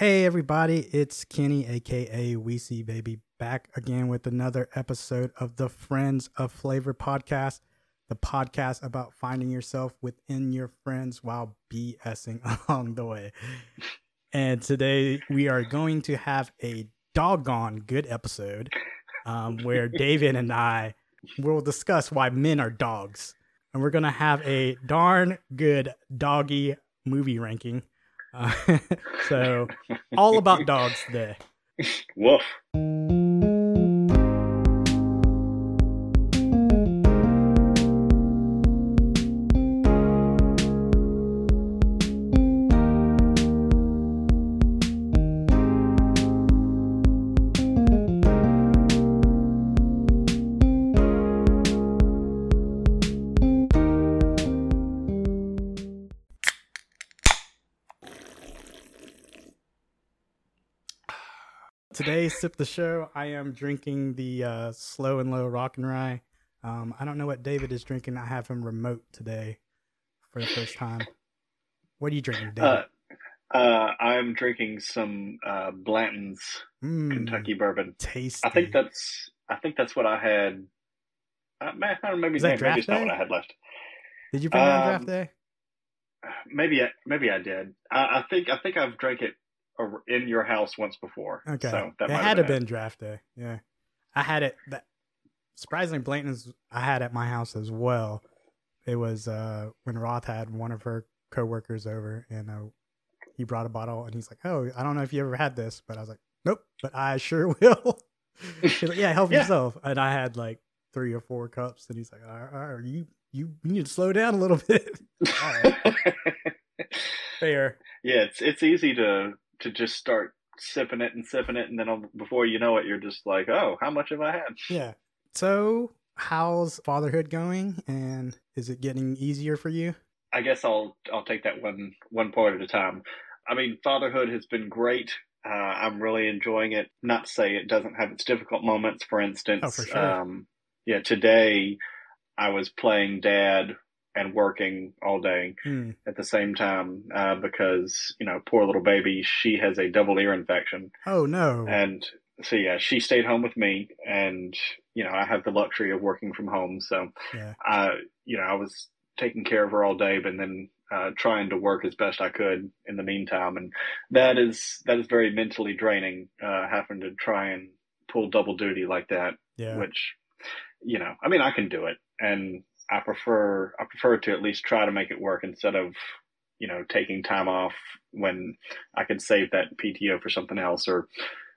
Hey everybody, it's Kenny aka Weezy Baby back again with another episode of the Friends of Flavor podcast, the podcast about finding yourself within your friends while BSing along the way. And today we are going to have a doggone good episode um, where David and I will discuss why men are dogs. And we're going to have a darn good doggy movie ranking. So, all about dogs today. Woof. Sip the show. I am drinking the uh, slow and low rock and rye. Um, I don't know what David is drinking. I have him remote today for the first time. What are you drinking, David? Uh, uh, I'm drinking some uh, Blanton's Mm, Kentucky bourbon. tasty. I think that's I think that's what I had. Uh, man, I don't know, maybe Is that maybe draft not what I had left. Did you bring it on um, draft day? Maybe I, maybe I did. I, I think I think I've drank it in your house once before. Okay, so that it had to been draft day. Yeah, I had it. That surprisingly, Blanton's I had at my house as well. It was uh, when Roth had one of her coworkers over, and uh, he brought a bottle, and he's like, "Oh, I don't know if you ever had this," but I was like, "Nope," but I sure will. he's like, "Yeah, help Yeah. yourself," and I had like three or four cups, and he's like, "All right, all right, you you you need to slow down a little bit." all right, fair. yeah, it's it's easy to to just start sipping it and sipping it, and then before you know it, you're just like, oh, how much have I had? Yeah. So, how's fatherhood going, and is it getting easier for you? I guess I'll I'll take that one one part at a time. I mean, fatherhood has been great. Uh, I'm really enjoying it. Not to say it doesn't have its difficult moments. For instance, Oh, for sure. um, yeah, today I was playing dad and working all day Hmm. at the same time uh, because you know, poor little baby, she has a double ear infection, Oh no. and so yeah, she stayed home with me, and you know, I have the luxury of working from home, so yeah. I, you know, I was taking care of her all day, but then uh, trying to work as best I could in the meantime, and that is that is very mentally draining. Uh, having to try and pull double duty like that, Yeah. which, you know, I mean, I can do it, and I prefer I prefer to at least try to make it work instead of, you know, taking time off when I could save that PTO for something else, or,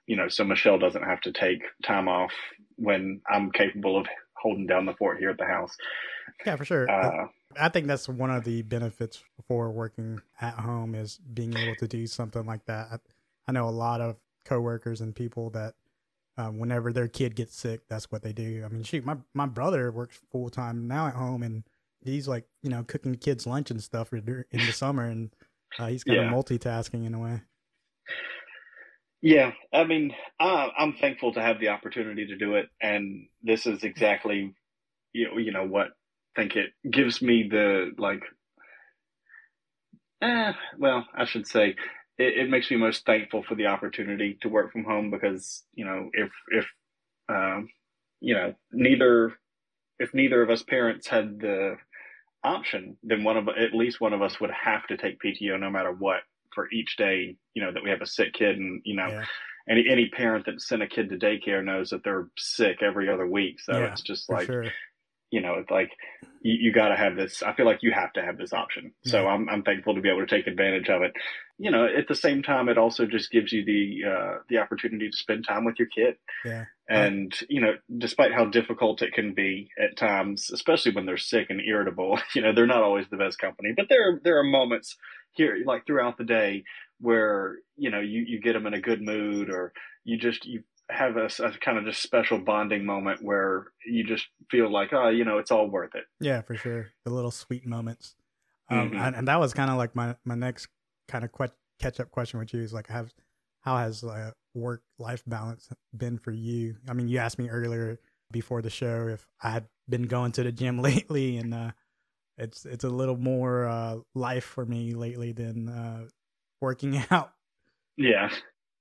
you know, so Michelle doesn't have to take time off when I'm capable of holding down the fort here at the house. Yeah, for sure. Uh, I think that's one of the benefits for working at home is being able to do something like that. I, I know a lot of coworkers and people that um, whenever their kid gets sick, that's what they do. I mean, shoot, my my brother works full time now at home, and he's like, you know, cooking the kids lunch and stuff in the in the summer, and uh, he's kind Yeah. of multitasking in a way. Yeah, I mean, I, I'm thankful to have the opportunity to do it, and this is exactly, you know, you know what I think it gives me the like. Eh, well, I should say, it, it makes me most thankful for the opportunity to work from home because you know if if um, you know neither if neither of us parents had the option, then one of at least one of us would have to take PTO no matter what for each day. You know that we have a sick kid, and you know Yeah, any any parent that sent a kid to daycare knows that they're sick every other week. So Yeah, it's just like sure. You know, it's like you, you got to have this. I feel like you have to have this option. So I'm I'm thankful to be able to take advantage of it. You know, at the same time, it also just gives you the uh, the opportunity to spend time with your kid. Yeah, And you know, despite how difficult it can be at times, especially when they're sick and irritable, you know, they're not always the best company. But there there are moments here, like throughout the day, where you know you you get them in a good mood, or you just you have a, a kind of just special bonding moment where you just feel like, oh, you know, it's all worth it. Yeah, for sure. The little sweet moments. Um, Mhm. and, and that was kind of like my, my next kind of que- catch up question with you is like, have, how has uh, work life balance been for you? I mean, you asked me earlier before the show if I had been going to the gym lately, and uh, it's it's a little more uh, life for me lately than uh, working out Yeah.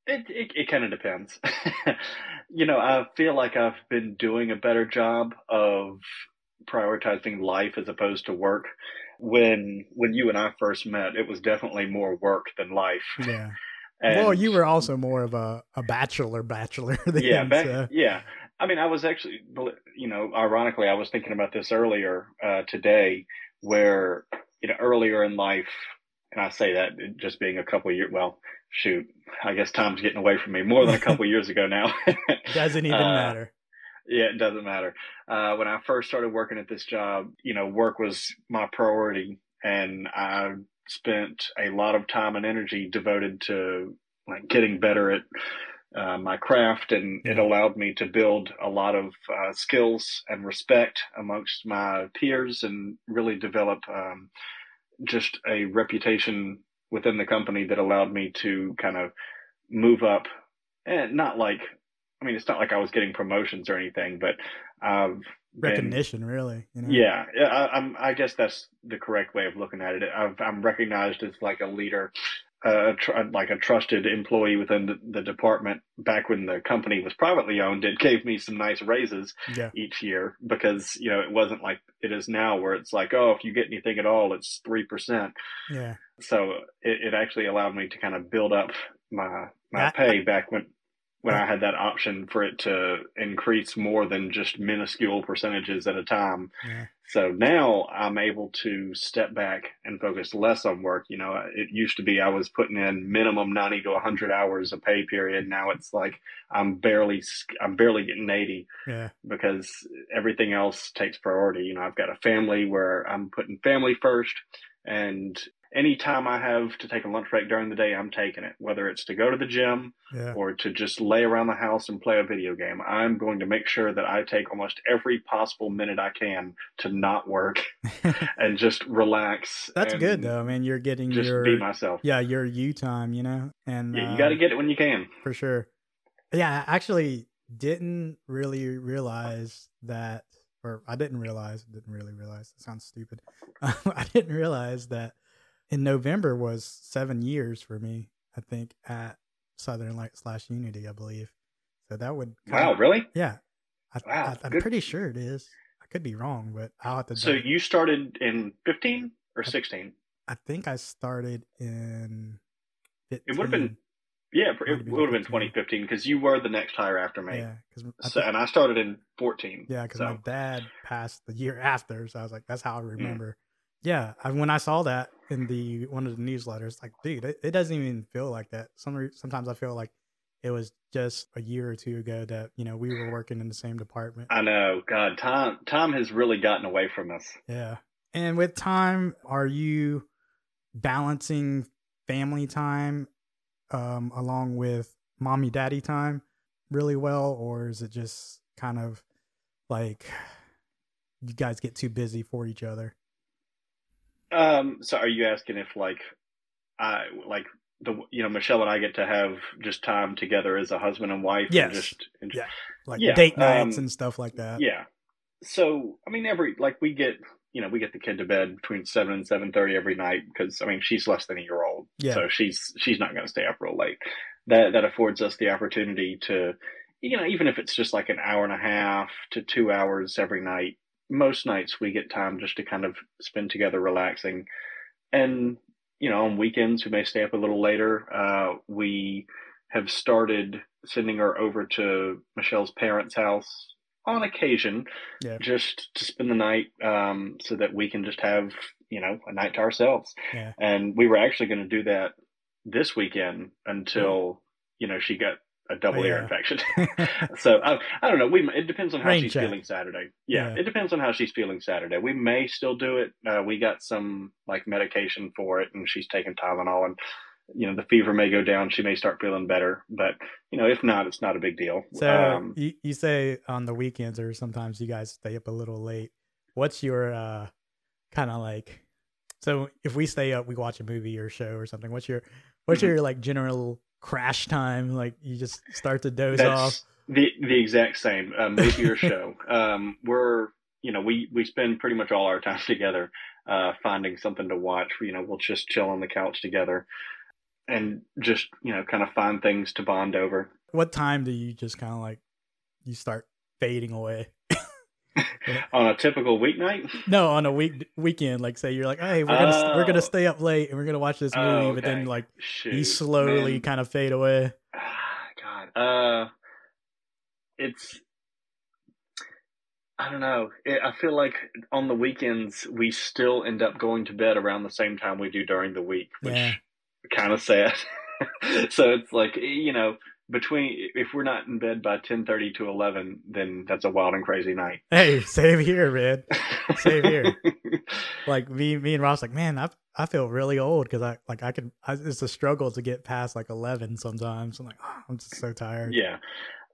It it, it kind of depends. you know, I feel like I've been doing a better job of prioritizing life as opposed to work. When when you and I first met, it was definitely more work than life. Yeah. And, well, you were also more of a, a bachelor bachelor. Then, yeah, back, so. yeah. I mean, I was actually, you know, ironically, I was thinking about this earlier uh, today, where you know, earlier in life, and I say that just being a couple years, well, shoot, I guess time's getting away from me more than a couple years ago now. Doesn't even uh, matter. Yeah, it doesn't matter. Uh, when I first started working at this job, you know, work was my priority, and I spent a lot of time and energy devoted to like getting better at uh, my craft, and it allowed me to build a lot of uh, skills and respect amongst my peers, and really develop um, just a reputation within the company that allowed me to kind of move up and not like I mean it's not like I was getting promotions or anything, but I've recognition been, really. You know? Yeah, I, am I guess that's the correct way of looking at it. i am recognized as like a leader uh, tr- like a trusted employee within the, the, department back when the company was privately owned it gave me some nice raises yeah. each year because you know it wasn't like it is now where it's like oh if you get anything at all it's 3% yeah so it, it actually allowed me to kind of build up my my pay back when when I had that option for it to increase more than just minuscule percentages at a time. Yeah. So now I'm able to step back and focus less on work. You know, it used to be I was putting in minimum 90 to 100 hours a pay period. Now it's like I'm barely I'm barely getting 80 yeah. because everything else takes priority. You know, I've got a family where I'm putting family first and anytime I have to take a lunch break during the day, I'm taking it, whether it's to go to the gym yeah. or to just lay around the house and play a video game. I'm going to make sure that I take almost every possible minute I can to not work and just relax. That's good though. I mean, you're getting just your be myself. Yeah, your you time, you know, and yeah, you uh, got to get it when you can. For sure. Yeah, I actually didn't really realize that or I didn't realize, didn't really realize. It sounds stupid. I didn't realize that in November was seven years for me. I think at Southern Light slash Unity, I believe. So that would wow, of, really? Yeah, I, wow, I, am pretty sure it is. I could be wrong, but I'll have to. So you started in 15 or 16? I, I think I started in. 15. It would have been. Yeah, it would have been 2015 because you were the next hire after me. Yeah, so, and I started in 14. Yeah, because so. my dad passed the year after, so I was like, that's how I mm. remember. Yeah, I, when I saw that in the one of the newsletters, like, dude, it, it doesn't even feel like that. Some sometimes I feel like it was just a year or two ago that you know we were working in the same department. I know. God, time time has really gotten away from us. Yeah, and with time, are you balancing family time um, along with mommy daddy time really well, or is it just kind of like you guys get too busy for each other? Um, so are you asking if like I like the you know Michelle and I get to have just time together as a husband and wife? Yes. And just, and yeah. Like yeah, date nights um, and stuff like that. Yeah. So I mean, every like we get you know we get the kid to bed between seven and seven thirty every night because I mean she's less than a year old, yeah. so she's she's not going to stay up real late. That that affords us the opportunity to you know even if it's just like an hour and a half to two hours every night most nights we get time just to kind of spend together relaxing. And, you know, on weekends we may stay up a little later. Uh, we have started sending her over to Michelle's parents' house on occasion, yeah. just to spend the night, um, so that we can just have, you know, a night to ourselves. Yeah. And we were actually going to do that this weekend until, you know, she got a double oh, yeah. ear infection. so I, I don't know. We it depends on how Rain she's check. feeling Saturday. Yeah, yeah, it depends on how she's feeling Saturday. We may still do it. Uh, we got some like medication for it, and she's taking Tylenol, and you know the fever may go down. She may start feeling better, but you know if not, it's not a big deal. So um, you, you say on the weekends or sometimes you guys stay up a little late. What's your uh, kind of like? So if we stay up, we watch a movie or show or something. What's your what's mm-hmm. your like general crash time like you just start to doze That's off the the exact same um, movie or show um, we're you know we we spend pretty much all our time together uh, finding something to watch you know we'll just chill on the couch together and just you know kind of find things to bond over. What time do you just kind of like you start fading away? on a typical weeknight? No, on a week weekend. Like say you're like, hey, we're gonna oh. we're gonna oh. stay up late and we're gonna watch this movie, oh, okay. but then like Shoot, you slowly man. kind of fade away. God, uh, it's I don't know. It, I feel like on the weekends we still end up going to bed around the same time we do during the week, which yeah. kind of sad. so it's like you know between if we're not in bed by ten thirty to eleven, then that's a wild and crazy night. Hey, same here, man. same here. like me, me and Roth, like man, I I feel really old because I like I can. I, it's a struggle to get past like eleven sometimes. I'm like, oh, I'm just so tired. Yeah,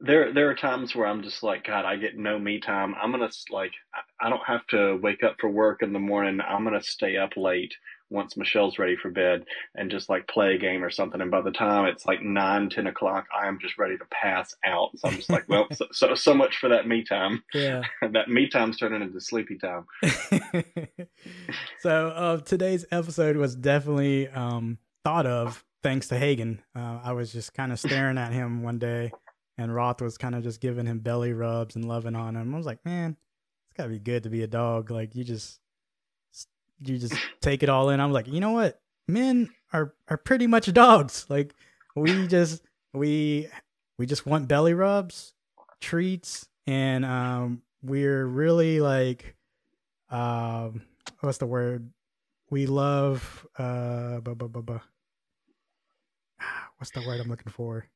there there are times where I'm just like, God, I get no me time. I'm gonna like, I don't have to wake up for work in the morning. I'm gonna stay up late once Michelle's ready for bed and just like play a game or something. And by the time it's like nine, ten o'clock, I am just ready to pass out. So I'm just like, well, so, so, so much for that me time. Yeah. that me time's turning into sleepy time. so uh, today's episode was definitely um, thought of thanks to Hagen. Uh, I was just kind of staring at him one day and Roth was kind of just giving him belly rubs and loving on him. I was like, man, it's gotta be good to be a dog. Like you just you just take it all in. I'm like, you know what? Men are are pretty much dogs. Like we just we we just want belly rubs, treats, and um we're really like um what's the word? We love uh bu- bu- bu- bu- what's the word I'm looking for?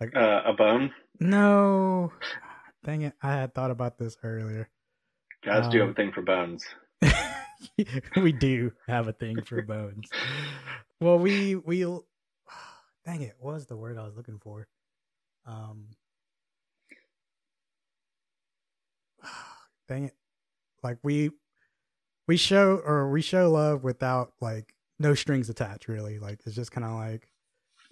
Like uh, a bone? No. Dang it! I had thought about this earlier. Guys um, do have a thing for bones. we do have a thing for bones. well, we we dang it, what was the word I was looking for? Um dang it. Like we we show or we show love without like no strings attached really. Like it's just kind of like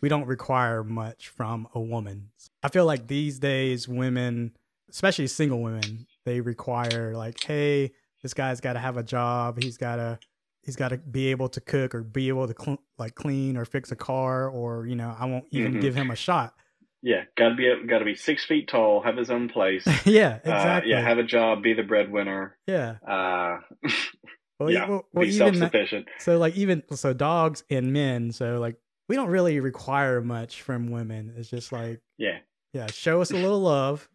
we don't require much from a woman. I feel like these days women, especially single women, they require like, hey, this guy's got to have a job. He's got to he's got to be able to cook or be able to cl- like clean or fix a car or you know I won't even mm-hmm. give him a shot. Yeah, gotta be gotta be six feet tall, have his own place. yeah, exactly. Uh, yeah, have a job, be the breadwinner. Yeah. Uh, well, yeah, well, well, be self sufficient. So like even so, dogs and men. So like we don't really require much from women. It's just like yeah, yeah, show us a little love.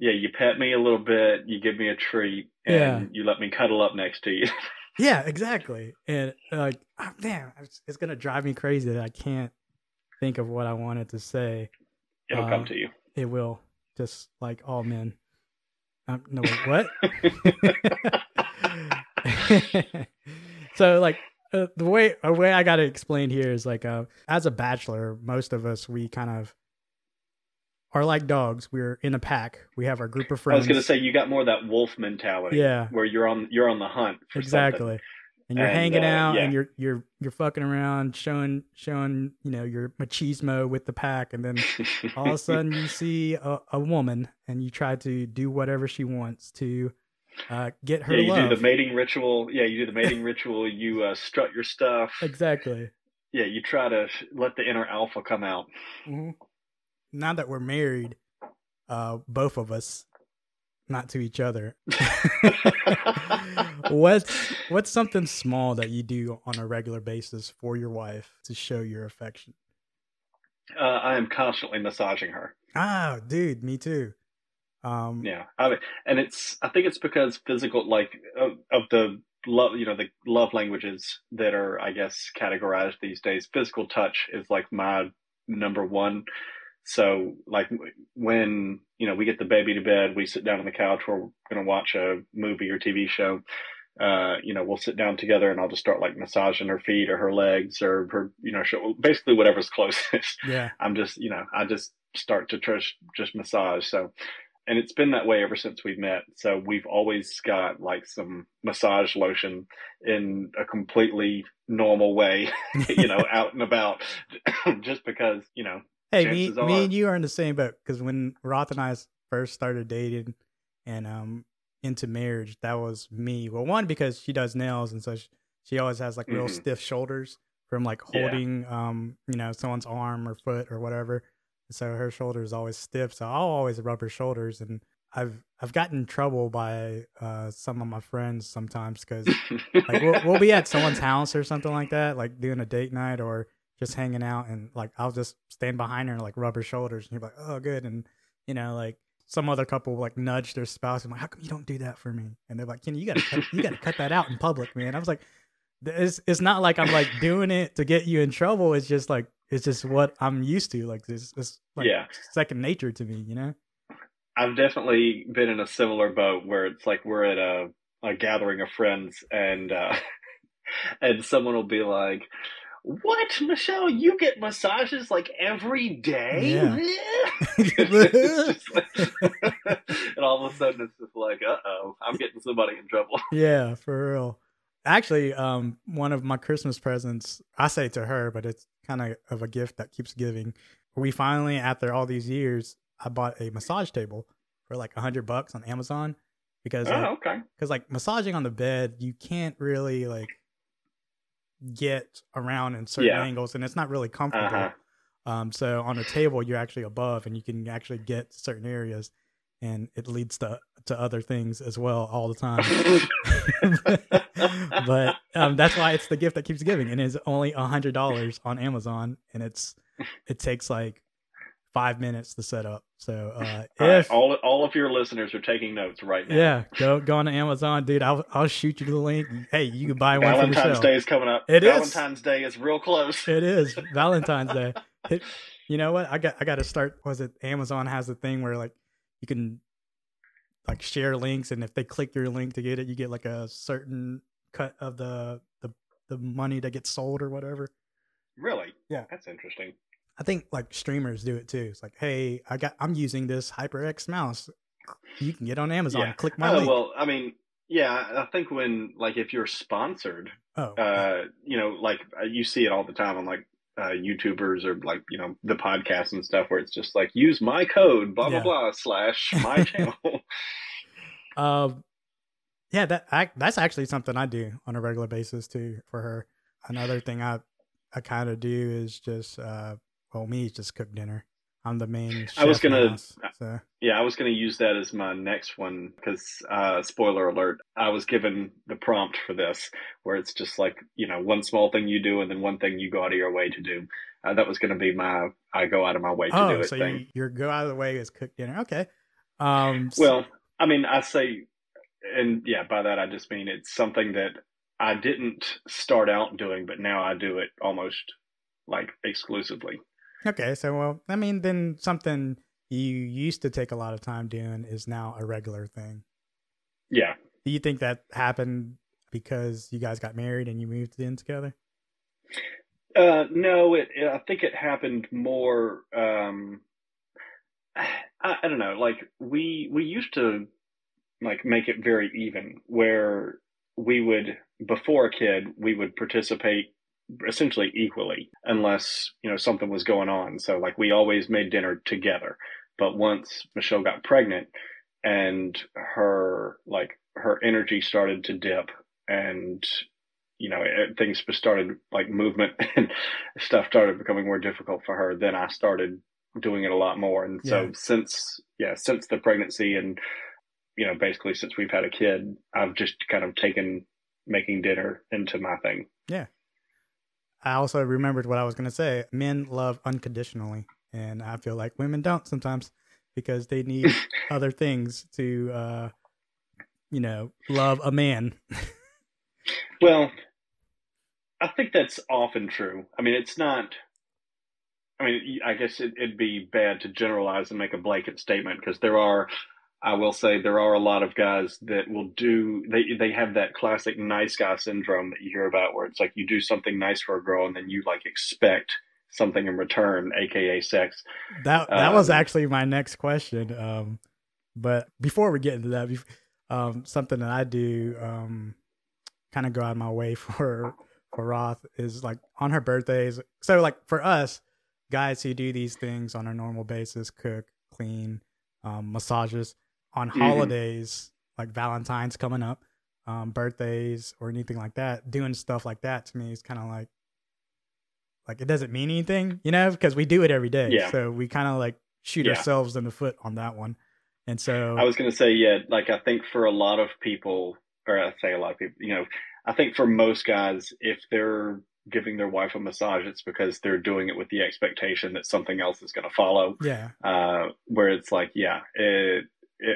Yeah, you pet me a little bit, you give me a treat, and yeah. you let me cuddle up next to you. yeah, exactly. And like, oh, damn, it's gonna drive me crazy that I can't think of what I wanted to say. It'll um, come to you. It will, just like all men. Um, no, wait, what? so like uh, the way the way I got to explain here is like uh, as a bachelor, most of us we kind of are like dogs. We're in a pack. We have our group of friends. I was going to say you got more of that wolf mentality. Yeah, where you're on you're on the hunt. exactly. Something. And you're and, hanging uh, out, yeah. and you're you're you're fucking around, showing showing you know your machismo with the pack, and then all of a sudden you see a, a woman, and you try to do whatever she wants to uh, get her. Yeah, you love. do the mating ritual. Yeah, you do the mating ritual. You uh, strut your stuff. Exactly. Yeah, you try to let the inner alpha come out. Mm-hmm. Now that we're married, uh, both of us, not to each other. what's what's something small that you do on a regular basis for your wife to show your affection? Uh, I am constantly massaging her. Ah, dude, me too. Um, yeah, I mean, and it's I think it's because physical, like of, of the love, you know, the love languages that are, I guess, categorized these days. Physical touch is like my number one. So, like when you know we get the baby to bed, we sit down on the couch. We're going to watch a movie or TV show. Uh, you know, we'll sit down together and I'll just start like massaging her feet or her legs or her, you know, basically whatever's closest. Yeah. I'm just, you know, I just start to just, just massage. So and it's been that way ever since we've met. So we've always got like some massage lotion in a completely normal way, you know, out and about, just because you know. Hey, me, are... me and you are in the same boat because when Roth and I first started dating and um into marriage, that was me. Well, one because she does nails, and so she, she always has like real mm-hmm. stiff shoulders from like Yeah. holding um you know someone's arm or foot or whatever. So her shoulder is always stiff. So I'll always rub her shoulders, and I've I've gotten in trouble by uh some of my friends sometimes because like we'll, we'll be at someone's house or something like that, like doing a date night or just hanging out, and like I'll just stand behind her and like rub her shoulders, and you're like, oh, good, and you know, like some other couple like nudge their spouse, and like, how come you don't do that for me? And they're like, Kenny, you gotta cut, you gotta cut that out in public, man. I was like, it's it's not like I'm like doing it to get you in trouble. It's just like it's just what I'm used to. Like this it's like Yeah. second nature to me, you know. I've definitely been in a similar boat where it's like we're at a, a gathering of friends and uh, and someone will be like, "What, Michelle? You get massages like every day?" Yeah. Like- and all of a sudden, it's just like, "Uh oh, I'm getting somebody in trouble." Yeah, for real. Actually, um, one of my Christmas presents, I say to her, but it's kind of of a gift that keeps giving. We finally, after all these years, I bought a massage table for like a hundred bucks on Amazon because Oh, like, okay. because like massaging on the bed, you can't really like get around in certain Yeah. angles, and it's not really comfortable. Uh-huh. Um, so on a table, you're actually above, and you can actually get certain areas, and it leads to to other things as well all the time. but um, that's why it's the gift that keeps giving, and it's only a hundred dollars on Amazon, and it's it takes like five minutes to set up. So uh, All right, if all all of your listeners are taking notes right now. yeah, go go on to Amazon, dude. I'll I'll shoot you the link. Hey, you can buy one for Valentine's. Day is coming up. It is. Valentine's Day is real close. It is Valentine's Day. It, you know what? I got I got to start. Was it Amazon has a thing where like you can like share links, and if they click your link to get it, you get like a certain cut of the the the money that gets sold or whatever. Really? Yeah. That's interesting. I think like streamers do it too. It's like, hey, I got I'm using this HyperX mouse. You can get on Amazon. Yeah. Click my Oh link. well, I mean, yeah, I think when like if you're sponsored, oh, uh, you know, like uh, you see it all the time on like uh, YouTubers or like you know the podcasts and stuff where it's just like use my code blah Yeah. blah blah slash my channel. Um, yeah, that I, that's actually something I do on a regular basis too for her. Another thing I I kind of do is just uh, well, me just cook dinner. I'm the main. I was chef in the gonna- house, so yeah, I was going to use that as my next one because uh, spoiler alert, I was given the prompt for this where it's just like you know one small thing you do and then one thing you go out of your way to do. Uh, that was going to be my I go out of my way to do oh, it so thing. you, your go out of the way is cook dinner. Okay. Um. s- Well, I mean, I say, and yeah, by that I just mean it's something that I didn't start out doing, but now I do it almost like exclusively. Okay. So well, I mean, then something you used to take a lot of time doing is now a regular thing. Yeah. Do you think that happened because you guys got married and you moved in together? Uh, no, it, I think it happened more. Um, I, I don't know. Like we we used to like make it very even, where we would before a kid we would participate essentially equally, unless you know something was going on. So like we always made dinner together. But once Michelle got pregnant, and her like her energy started to dip, and you know, it, things started like movement and stuff started becoming more difficult for her. Then I started doing it a lot more. And so Yeah. since, yeah, since the pregnancy and, you know, basically since we've had a kid, I've just kind of taken making dinner into my thing. I also remembered what I was going to say. Men love unconditionally, and I feel like women don't sometimes because they need other things to, uh, you know, love a man. Well, I think that's often true. I mean, it's not. I mean, I guess it, it'd be bad to generalize and make a blanket statement because there are, I will say, there are a lot of guys that will do. They they have that classic nice guy syndrome that you hear about, where it's like you do something nice for a girl and then you like expect something in return, aka sex. That that was Um, actually my next question. Um, but before we get into that, um, something that I do, um, kind of go out of my way for for Roth is like on her birthdays. So like for us guys who do these things on a normal basis, cook, clean, um, massages on Mhm. holidays like Valentine's coming up, um, birthdays or anything like that, doing stuff like that to me is kind of like like it doesn't mean anything, you know, because we do it every day. Yeah. So we kind of like shoot Yeah. ourselves in the foot on that one. And so I was going to say, yeah, like I think for a lot of people, or I say a lot of people, you know, I think for most guys, if they're giving their wife a massage, it's because they're doing it with the expectation that something else is going to follow. yeah, Uh, where it's like, yeah, it,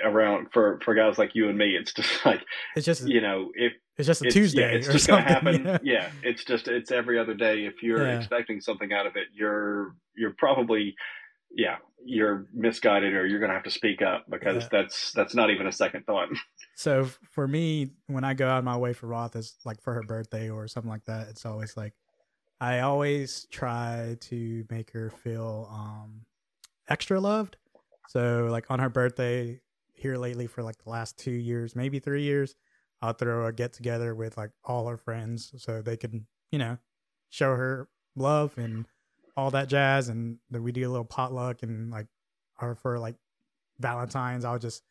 around for for guys like you and me, it's just like, it's just you know, if it's just a it's, Tuesday yeah, it's just gonna happen. know? Yeah, it's just it's every other day. If you're Yeah. expecting something out of it, you're you're probably yeah you're misguided or you're going to have to speak up because Yeah. that's that's not even a second thought. So for me, when I go out of my way for Roth, is like for her birthday or something like that. It's always like I always try to make her feel um extra loved. So like on her birthday here lately for like the last two years, maybe three years, I'll throw a get together with like all her friends so they can you know show her love and all that jazz, and then we do a little potluck and like or for like Valentine's, I'll just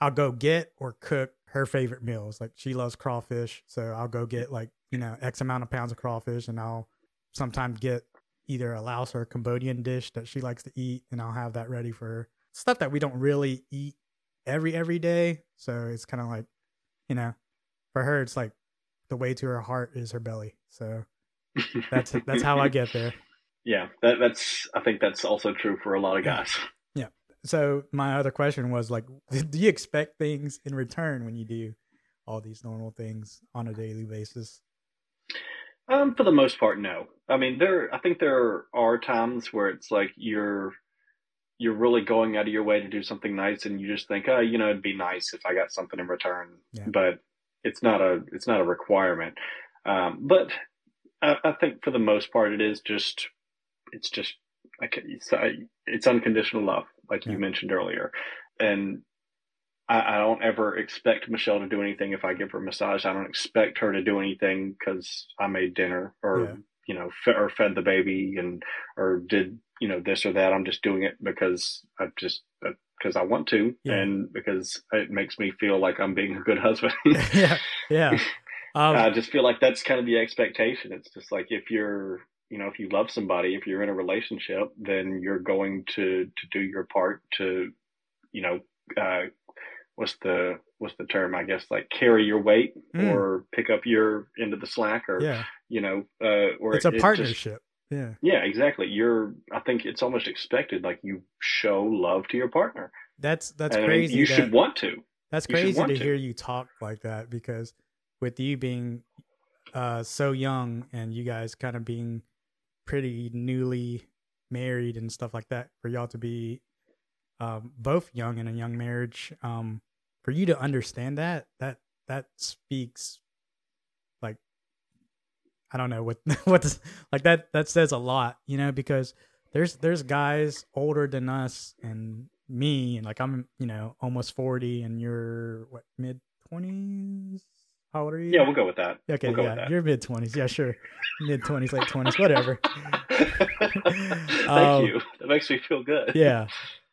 I'll go get or cook her favorite meals. Like she loves crawfish, so I'll go get like you know X amount of pounds of crawfish, and I'll sometimes get either a Laos or a Cambodian dish that she likes to eat, and I'll have that ready for her. Stuff that we don't really eat every every day, so it's kind of like you know, for her it's like the way to her heart is her belly. So that's that's how I get there. yeah, that, that's I think that's also true for a lot of guys. Yeah. So my other question was like, do you expect things in return when you do all these normal things on a daily basis? Um, for the most part, no. I mean, there. I think there are times where it's like you're you're really going out of your way to do something nice, and you just think, oh, you know, it'd be nice if I got something in return. Yeah. But it's not a it's not a requirement. Um, but I, I think for the most part, it is just it's just it's, it's unconditional love, like Yeah. you mentioned earlier, and. I, I don't ever expect Michelle to do anything if I give her a massage. I don't expect her to do anything because I made dinner or Yeah. You know or fed the baby and or did you know this or that. I'm just doing it because I just because I want to Yeah. and because it makes me feel like I'm being a good husband. yeah, yeah. Um, I just feel like that's kind of the expectation. It's just like if you're you know if you love somebody, if you're in a relationship, then you're going to to do your part to you know uh, what's the what's the term? I guess like carry your weight Mm. or pick up your end of the slack or yeah, you know uh, or it's a it just- partnership. yeah, yeah, exactly. You're. I think it's almost expected. Like you show love to your partner. that's that's and I mean, crazy. you that- should want to. That's you crazy to, to. hear you talk like that because with you being uh, so young and you guys kind of being pretty newly married and stuff like that, for y'all to be um, both young in a young marriage, um, for you to understand that that that speaks I don't know what what's like that that says a lot, you know, because there's there's guys older than us and me and like I'm you know almost 40 and you're what mid 20s how old are you Yeah, we'll go with that. okay we'll yeah that. you're mid 20s yeah sure mid 20s late 20s whatever Thank Um, you. That makes me feel good. yeah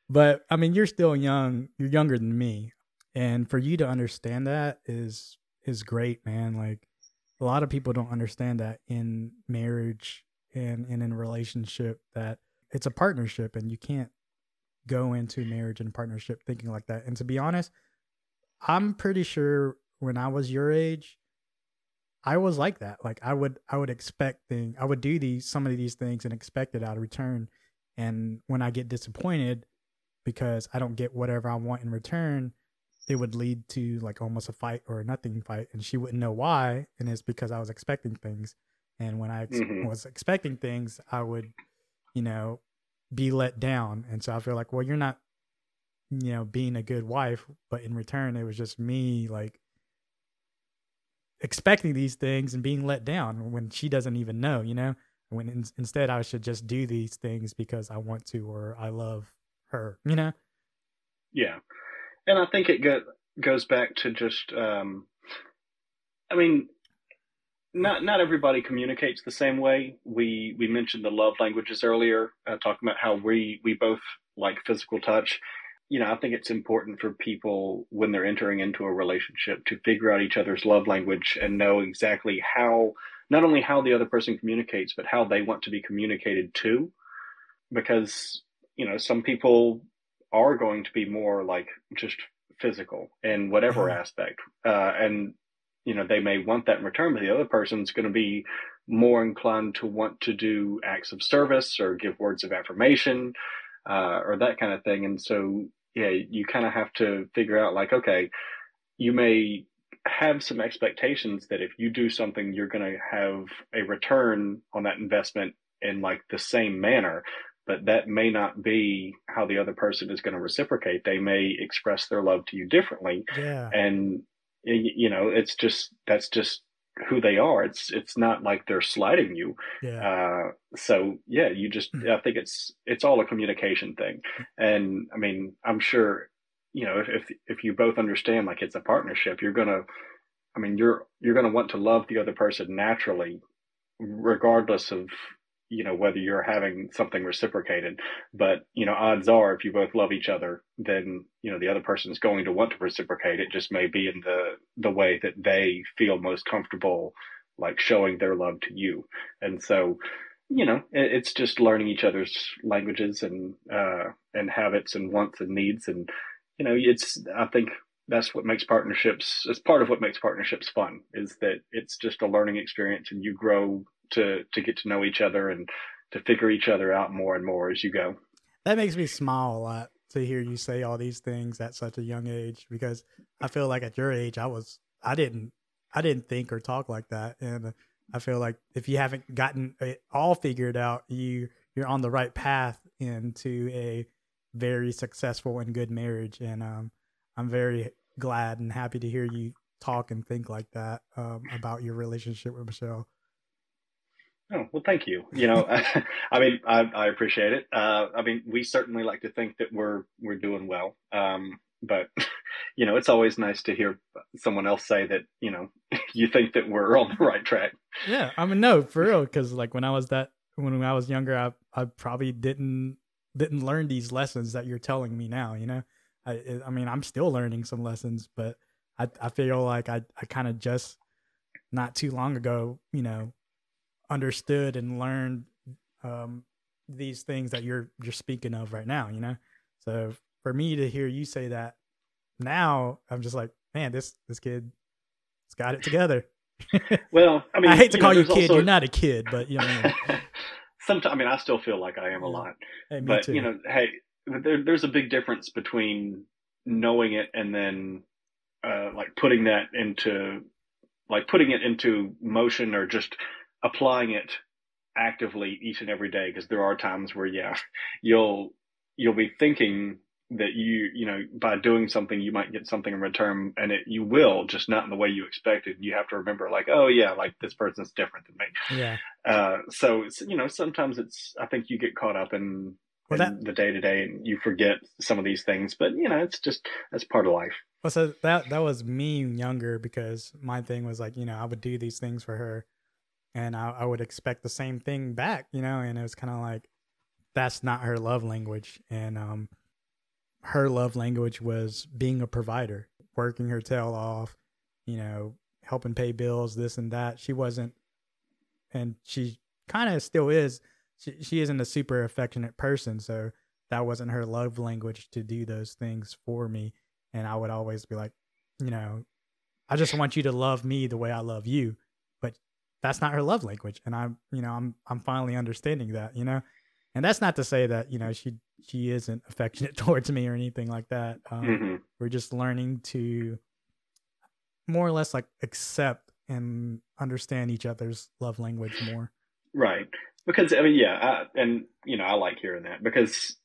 but i mean you're still young you're younger than me and for you to understand that is is great man like a lot of people don't understand that in marriage and, and in relationship that it's a partnership and you can't go into marriage and partnership thinking like that. And to be honest i'm pretty sure when i was your age i was like that. Like i would i would expect things i would do these some of these things and expect it out of return. And when i get disappointed because i don't get whatever i want in return it would lead to like almost a fight or a nothing fight and she wouldn't know why and it's because i was expecting things. And when i ex- Mhm. was expecting things i would you know be let down. And so i feel like well you're not you know being a good wife but in return it was just me like expecting these things and being let down when she doesn't even know you know? When in- instead i should just do these things because i want to or i love her you know? Yeah, and I think it go, goes back to just. Um, I mean, not not everybody communicates the same way. We we mentioned the love languages earlier, uh, talking about how we we both like physical touch. You know, I think it's important for people when they're entering into a relationship to figure out each other's love language and know exactly how not only how the other person communicates, but how they want to be communicated to. Because, you know, some people are going to be more like just physical in whatever mm-hmm. aspect. Uh, and, you know, they may want that in return, but the other person's going to be more inclined to want to do acts of service or give words of affirmation uh, or that kind of thing. And so, yeah, you kind of have to figure out like, okay, you may have some expectations that if you do something, you're going to have a return on that investment in like the same manner. But that may not be how the other person is going to reciprocate. They may express their love to you differently. Yeah. And, you know, it's just, that's just who they are. It's it's not like they're slighting you. Yeah. Uh, so yeah, you just hmm. I think it's it's all a communication thing. And I mean, I'm sure you know if if, if you both understand like it's a partnership, you're gonna. I mean, you're you're gonna want to love the other person naturally, regardless of you know whether you're having something reciprocated. But you know odds are if you both love each other then you know the other person is going to want to reciprocate. It just may be in the the way that they feel most comfortable like showing their love to you. And so you know it, it's just learning each other's languages and uh and habits and wants and needs. And you know it's i think that's what makes partnerships it's part of what makes partnerships fun is that it's just a learning experience and you grow to to get to know each other and to figure each other out more and more as you go. That makes me smile a lot to hear you say all these things at such a young age because I feel like at your age I was I didn't I didn't think or talk like that and I feel like if you haven't gotten it all figured out you you're on the right path into a very successful and good marriage and um I'm very glad and happy to hear you talk and think like that um, about your relationship with Michelle. Oh, well, thank you. You know, I mean, I, I appreciate it. Uh, I mean, we certainly like to think that we're, we're doing well. Um, but you know, it's always nice to hear someone else say that, you know, you think that we're on the right track. Yeah. I mean, no, for real. Cause like when I was that, when I was younger, I, I probably didn't, didn't learn these lessons that you're telling me now, you know? I, I mean, I'm still learning some lessons, but I, I feel like I, I kind of just not too long ago, you know, understood and learned um, these things that you're you're speaking of right now. You know, so for me to hear you say that now, I'm just like, man, this this kid has got it together. well, I mean, I hate to you call know, you kid. Also... You're not a kid, but you know. Sometimes, I mean, I still feel like I am a lot. Hey, but too. you know, hey, there, there's a big difference between knowing it and then uh, like putting that into like putting it into motion or just applying it actively each and every day because there are times where yeah you'll you'll be thinking that you you know by doing something you might get something in return and it you will just not in the way you expected. You have to remember like oh yeah like this person's different than me. Yeah. Uh, so you know sometimes it's i think you get caught up in, well, in that, the day to day and you forget some of these things but you know it's just that's part of life. Well so that that was me younger because my thing was like you know i would do these things for her and I, I would expect the same thing back, you know. And it was kind of like that's not her love language, and um, her love language was being a provider, working her tail off, you know, helping pay bills, this and that. She wasn't, and she kind of still is. She she isn't a super affectionate person, so that wasn't her love language to do those things for me. And I would always be like, you know, I just want you to love me the way I love you that's not her love language. And i'm you know i'm i'm finally understanding that you know? And that's not to say that you know she she isn't affectionate towards me or anything like that. Um, mm-hmm. we're just learning to more or less like accept and understand each other's love language more. Right. Because i mean yeah I, and you know i like hearing that because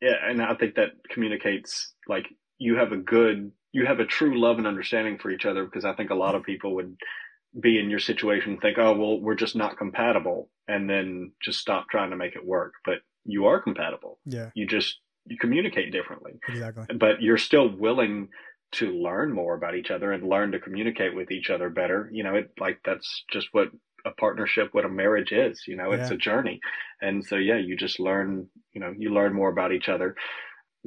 yeah and i think that communicates like you have a good you have a true love and understanding for each other because i think a lot of people would be in your situation think, oh, well, we're just not compatible, and then just stop trying to make it work. But you are compatible. Yeah. You just you communicate differently. Exactly. But you're still willing to learn more about each other and learn to communicate with each other better. You know, it like that's just what a partnership, what a marriage is. You know, it's yeah. a journey. And so yeah, you just learn, you know, you learn more about each other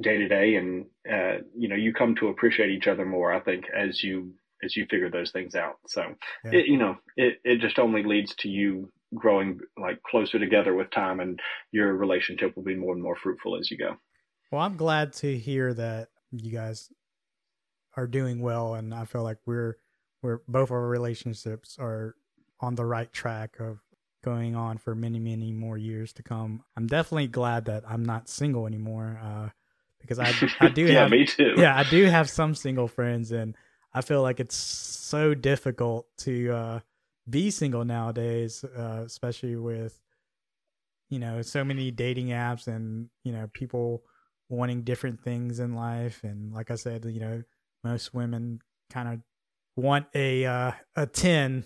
day to day and uh, you know, you come to appreciate each other more, I think, as you as you figure those things out. So, Yeah. it, you know, it, it just only leads to you growing like closer together with time and your relationship will be more and more fruitful as you go. Well, I'm glad to hear that you guys are doing well, and I feel like we're we're both our relationships are on the right track of going on for many many more years to come. I'm definitely glad that I'm not single anymore, uh, because I I do yeah, have me too. yeah I do have some single friends, and I feel like it's so difficult to uh, be single nowadays, uh, especially with you know so many dating apps and you know people wanting different things in life and like i said you know most women kind of want a uh, a 10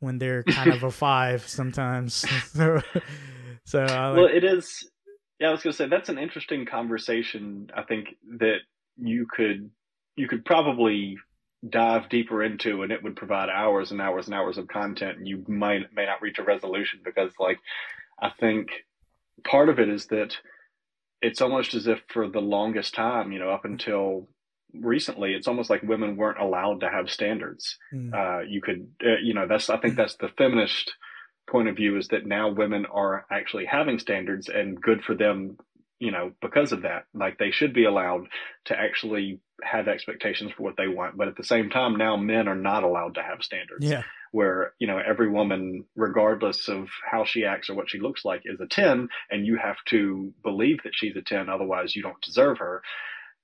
when they're kind of a 5 sometimes so so uh, well, it is. Yeah, I was going to say that's an interesting conversation. I think that you could you could probably dive deeper into, and it would provide hours and hours and hours of content, and you might may not reach a resolution because, like, I think part of it is that it's almost as if for the longest time, you know, up until recently, it's almost like women weren't allowed to have standards. mm, Uh, you could, uh, you know, that's I think that's the feminist point of view is that now women are actually having standards and good for them, you know, because of that. Like they should be allowed to actually have expectations for what they want, but at the same time, now men are not allowed to have standards. yeah Where you know every woman, regardless of how she acts or what she looks like, is a ten, and you have to believe that she's a ten, otherwise you don't deserve her.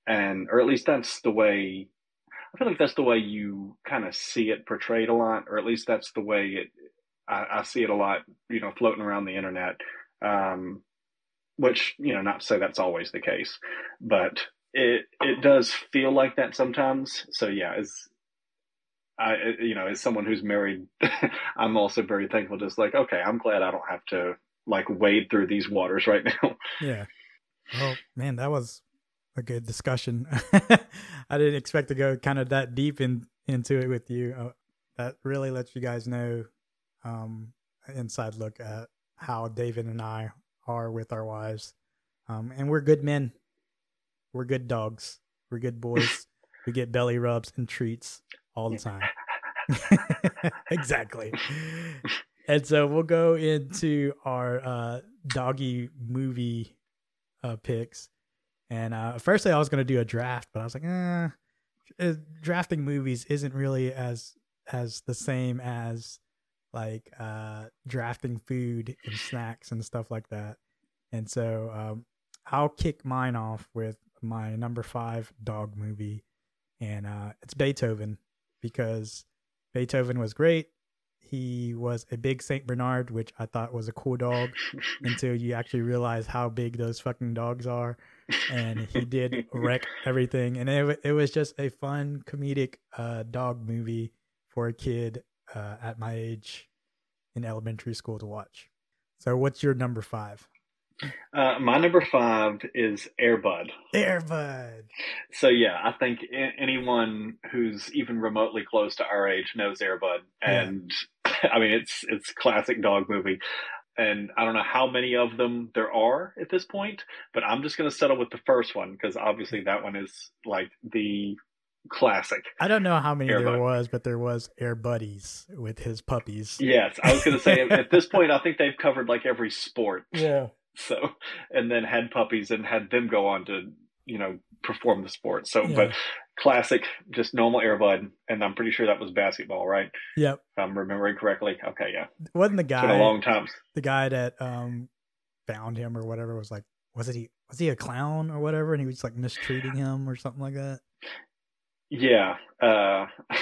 And or at least that's the way I feel like that's the way you kind of see it portrayed a lot, or at least that's the way it. I, I see it a lot, you know, floating around the internet. Um, which you know, not to say that's always the case, but it it does feel like that sometimes. So yeah, as I you know, as someone who's married, I'm also very thankful. Just like okay, I'm glad I don't have to like wade through these waters right now. yeah well man that was a good discussion i didn't expect to go kind of that deep in into it with you uh, that really lets you guys know um inside look at how david and i are with our wives. Um and we're good men. We're good dogs. We're good boys. We get belly rubs and treats all the time. Exactly. And so we'll go into our uh doggy movie uh picks. And uh firstly i was going to do a draft but i was like eh, uh, drafting movies isn't really as as the same as like uh drafting food and snacks and stuff like that. And so um i'll kick mine off with my number five dog movie and uh it's beethoven because beethoven was great. He was a big saint bernard which i thought was a cool dog until you actually realize how big those fucking dogs are. And he did wreck everything. And it, it was just a fun comedic uh dog movie for a kid uh at my age in elementary school to watch so what's your number five Uh, my number five is Airbud. airbud So yeah, I think anyone who's even remotely close to our age knows Airbud, Yeah. and I mean it's it's classic dog movie. And I don't know how many of them there are at this point, but I'm just going to settle with the first one because obviously that one is like the classic. i don't know how many Air there Bud. was but there was air buddies with his puppies Yes, I was going to say at this point I think they've covered like every sport. yeah So and then had puppies and had them go on to you know perform the sport. So Yeah. but classic, just normal Air Bud, and I'm pretty sure that was basketball, right? yep If I'm remembering correctly. Okay, yeah. wasn't the It's been guy a long time. the guy that um found him or whatever was like was it he was he a clown or whatever and he was like mistreating him or something like that Yeah. Uh,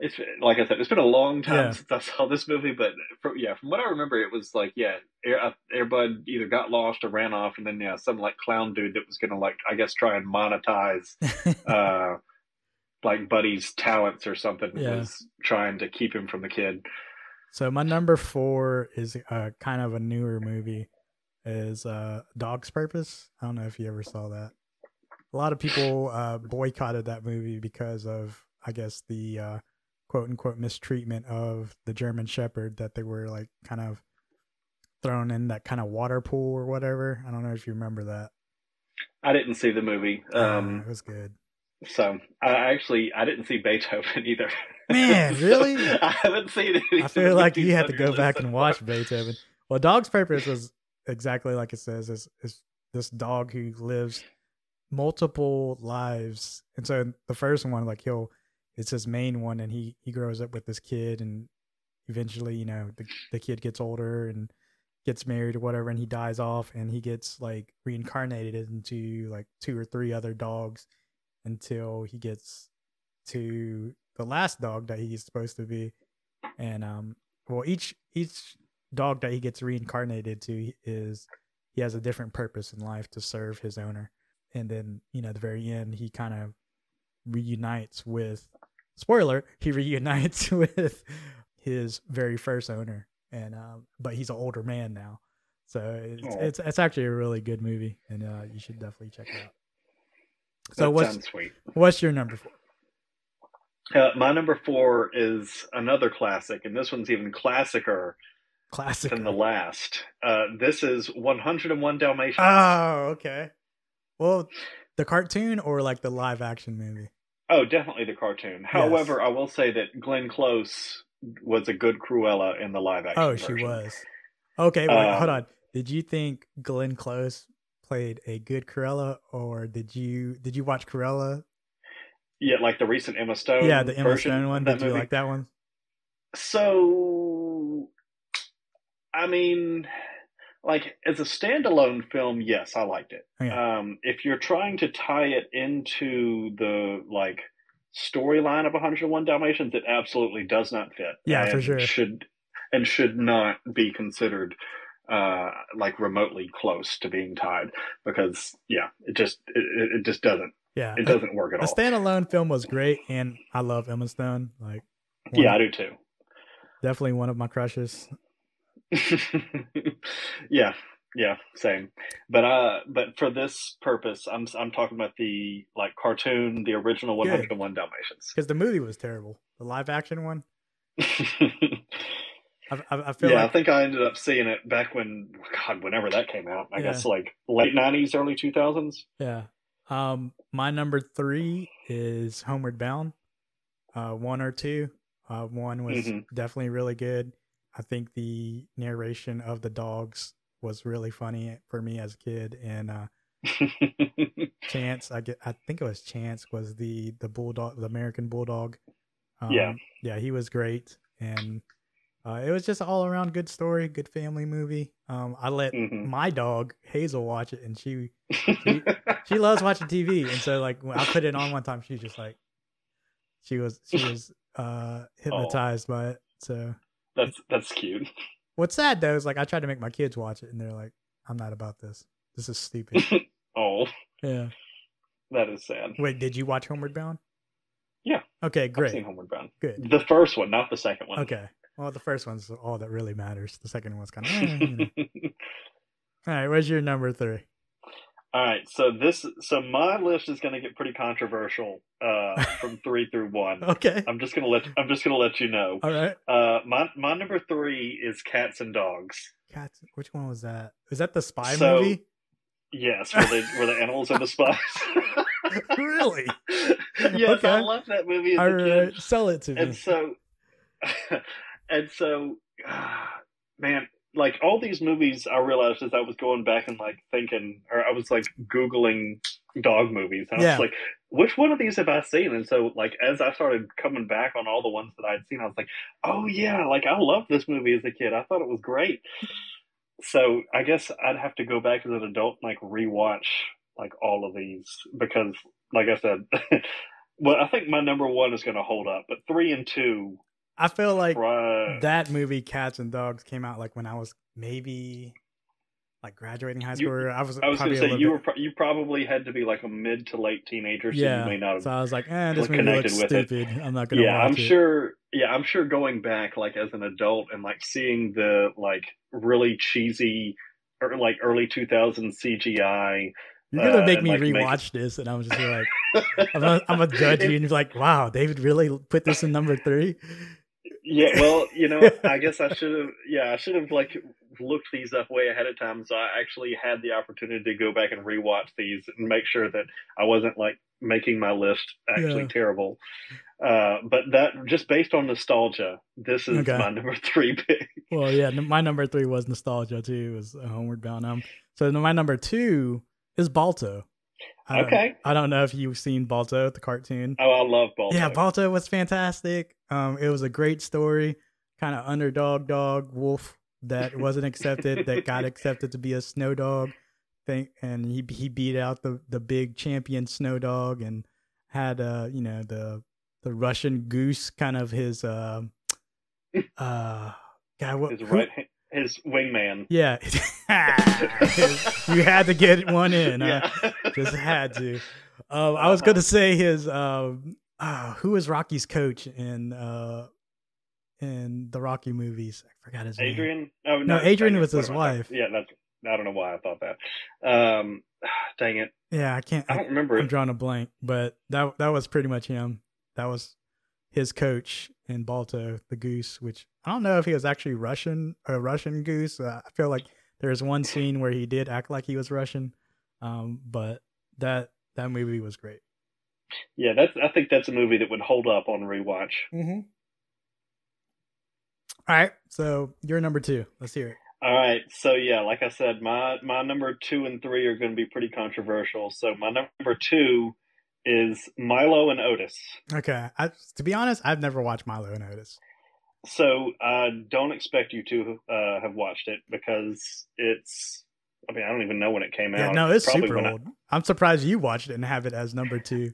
it's like I said, it's been a long time Yeah. since I saw this movie, but from, yeah, from what I remember, it was like yeah, Air, uh, Airbud either got lost or ran off, and then yeah, some like clown dude that was gonna like I guess try and monetize uh, like Buddy's talents or something Yeah. was trying to keep him from the kid. so my number four is uh kind of a newer movie is uh dog's purpose i don't know if you ever saw that a lot of people uh boycotted that movie because of i guess the uh quote unquote mistreatment of the german shepherd that they were like kind of thrown in that kind of water pool or whatever i don't know if you remember that I didn't see the movie. Uh, Um, it was good So I actually I didn't see Beethoven either. Man, really? I haven't seen it. I feel like you had to go back and watch Beethoven. Well, Dog's Purpose was exactly like it says. Is is this dog who lives multiple lives, and so the first one, like he'll, it's his main one, and he he grows up with this kid, and eventually, you know, the the kid gets older and gets married or whatever, and he dies off, and he gets like reincarnated into like two or three other dogs until he gets to the last dog that he's supposed to be, and um, well, each each dog that he gets reincarnated to is he has a different purpose in life to serve his owner, and then you know at the very end he kind of reunites with spoiler he reunites with his very first owner. And um, but he's an older man now. So it's, it's it's actually a really good movie and uh, you should definitely check it out. So That what's sounds sweet. what's your number four? Uh, my number four is another classic, and this one's even classicer classic. than the last. Uh, this is 101 Dalmatians. oh okay well the cartoon or like the live action movie Oh, definitely the cartoon. However, I will say that Glenn Close was a good Cruella in the live action. Oh, she version. was. Okay, wait, Um, hold on. Did you think Glenn Close played a good Cruella, or did you did you watch Cruella? Yeah, like the recent Emma Stone. yeah, the Emma Stone one. Did you like that one? So, I mean, like as a standalone film, yes, I liked it. Okay. Um, if you're trying to tie it into the like storyline of 101 Dalmatians, it absolutely does not fit. Yeah, for sure. Should and should not be considered uh like remotely close to being tied because yeah it just it, it just doesn't Yeah, it doesn't work at all. a standalone film was great, and I love Emma Stone. Like, yeah i do too definitely one of my crushes. yeah, yeah, same. But uh, but for this purpose, I'm I'm talking about the like cartoon, the original 101 Dalmatians. Because the movie was terrible. The live action one, I, I, I feel yeah, I think I ended up seeing it back when God, whenever that came out. I Yeah. guess like late 90s, early 2000s. yeah. Um, my number three is Homeward Bound. Uh, one or two. Uh, one was Mhm. definitely really good. I think the narration of the dogs was really funny for me as a kid, and uh, Chance, I get, I think it was Chance was the the bulldog, the American bulldog. Um, Yeah. yeah, he was great, and uh, it was just all around good story, good family movie. Um, I let Mhm. my dog Hazel watch it, and she she loves watching TV, and so like when I put it on one time, she just like she was she was uh hypnotized by it. So that's that's cute. what's sad though is like I tried to make my kids watch it, and they're like, "I'm not about this. This is stupid." Oh, yeah. that is sad. Wait, did you watch Homeward Bound? Yeah. Okay, I've seen great, Homeward Bound. good. The first one, not the second one. Okay. Well, the first one's all that really matters. The second one's kind of. Eh, you know. All right, where's your number three? All right, so this so my list is going to get pretty controversial uh, from three through one. Okay. I'm just gonna let I'm just gonna let you know. All right. Uh, my my number three is Cats and Dogs. Cats. Which one was that? Was that the spy So- movie? Yes, where the where the animals are the spies. Really? yes, Okay. I loved that movie as All a kid. sell it to me. And so, and so, ah, man, like all these movies, I realized as I was going back and like thinking, or I was like googling dog movies, and I Yeah. was like, which one of these have I seen? And so, like as I started coming back on all the ones that I'd seen, I was like, oh yeah, like I loved this movie as a kid. I thought it was great. So I guess I'd have to go back as an adult and like rewatch like all of these because, like I said. Well, I think my number one is going to hold up, but three and two, I feel like right? that movie, Cats and Dogs, came out like when I was maybe like graduating high school. or I was. I was going to say you were pro- you probably had to be like a mid to late teenager, so Yeah. you may not have. So I was like, eh, this movie connected looks with it. stupid. I'm not gonna yeah, watch I'm it. sure. Yeah, I'm sure. Going back, like as an adult, and like seeing the like really cheesy, or like early 2000s CGI. You're gonna uh, make and, me like, make- rewatch this, and I'm just like, I'm gonna, I'm gonna judge you, and you're like, wow, David really put this in number three. Yeah, well, you know, I guess I should have. Yeah, I should have like looked these up way ahead of time, so I actually had the opportunity to go back and rewatch these and make sure that I wasn't like making my list actually Yeah. terrible. Uh, but that just based on nostalgia, this is Okay. my number three pick. Well, yeah, my number three was nostalgia too. It was Homeward Bound. Um, so my number two is Balto. I Okay. I don't know if you've seen Balto, the cartoon. Oh, I love Balto. Yeah, Balto was fantastic. Um, it was a great story. Kind of underdog dog wolf that wasn't accepted that got accepted to be a snow dog. Thing and he he beat out the the big champion snow dog and had uh you know the the Russian goose kind of his uh uh God what his right, hand- his wingman. yeah you had to get one in huh? yeah, just had to. Um, I was going to say his. Um, uh, who was Rocky's coach in uh, in the Rocky movies? I forgot his name. Adrian. Oh No, Adrian was his am I talking- wife. Yeah, that's. I don't know why I thought that. Um, dang it, Yeah, I can't. I I, don't remember I'm it. drawing a blank, but that that was pretty much him. That was his coach in Balto, the goose. Which I don't know if he was actually Russian, a Russian goose. Uh, I feel like there's one scene where he did act like he was Russian, um, but that that movie was great. Yeah, that's. I think that's a movie that would hold up on rewatch. Mm-hmm. All right, so you're number two. Let's hear it. All right, so yeah, like I said, my my number two and three are going to be pretty controversial. So my number two is Milo and Otis. Okay, I, to be honest, I've never watched Milo and Otis. So I don't expect you to uh, have watched it because it's. I mean, I don't even know when it came Yeah, out. no, it's Probably super when I- old. I'm surprised you watched it and have it as number two.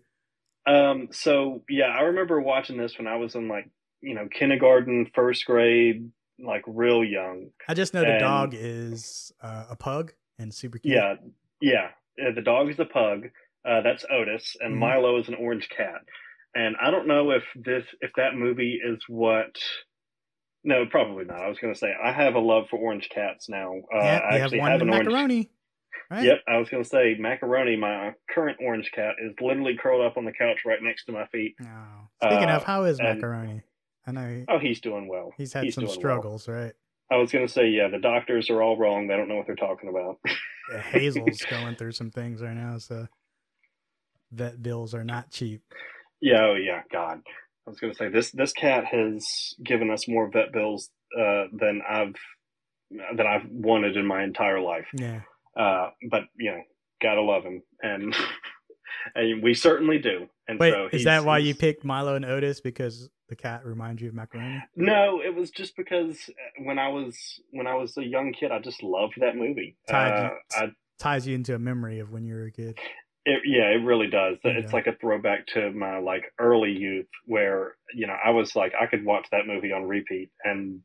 Um, so yeah, I remember watching this when I was in like, you know, kindergarten, first grade, like real young. I just know the dog is uh, a pug and super cute. Yeah, yeah. Uh, The dog is a pug. Uh, that's Otis, and Mhm. Milo is an orange cat. And I don't know if this, if that movie is what. No, probably not. I was going to say I have a love for orange cats now. Uh, yeah, I have actually one have in an orange. macaroni. Right? Yep, I was going to say macaroni. My current orange cat is literally curled up on the couch right next to my feet. Oh. Speaking Uh, of, how is and- macaroni? I know he- Oh, he's doing well. he's had some doing well. struggles, right? I was going to say, yeah, the doctors are all wrong. They don't know what they're talking about. Yeah, Hazel's going through some things right now, so vet bills are not cheap. yeah, oh yeah, God. I was going to say this. This cat has given us more vet bills uh, than I've than I've wanted in my entire life. Yeah. Uh, but you know, gotta love him, and and we certainly do. And Wait, so is that why you picked Milo and Otis because the cat reminds you of macaroni? No, it was just because when I was when I was a young kid, I just loved that movie. Tied Uh, I, Ties you into a memory of when you were a kid. It, yeah, it really does. It's like a throwback to my like early youth, where you know I was like I could watch that movie on repeat, and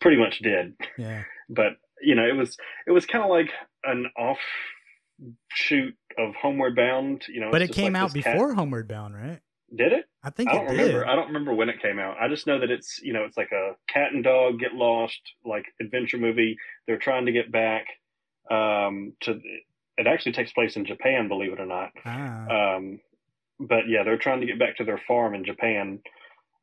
pretty much did. Yeah. But you know, it was it was kind of like an offshoot of Homeward Bound. You know, But it came like out this cat- before Homeward Bound, right? Did it? I think I don't did. remember. I don't remember when it came out. I just know that it's you know it's like a cat and dog get lost like adventure movie. They're trying to get back um, to. It actually takes place in Japan, believe it or not. Ah. Um, but yeah, they're trying to get back to their farm in Japan.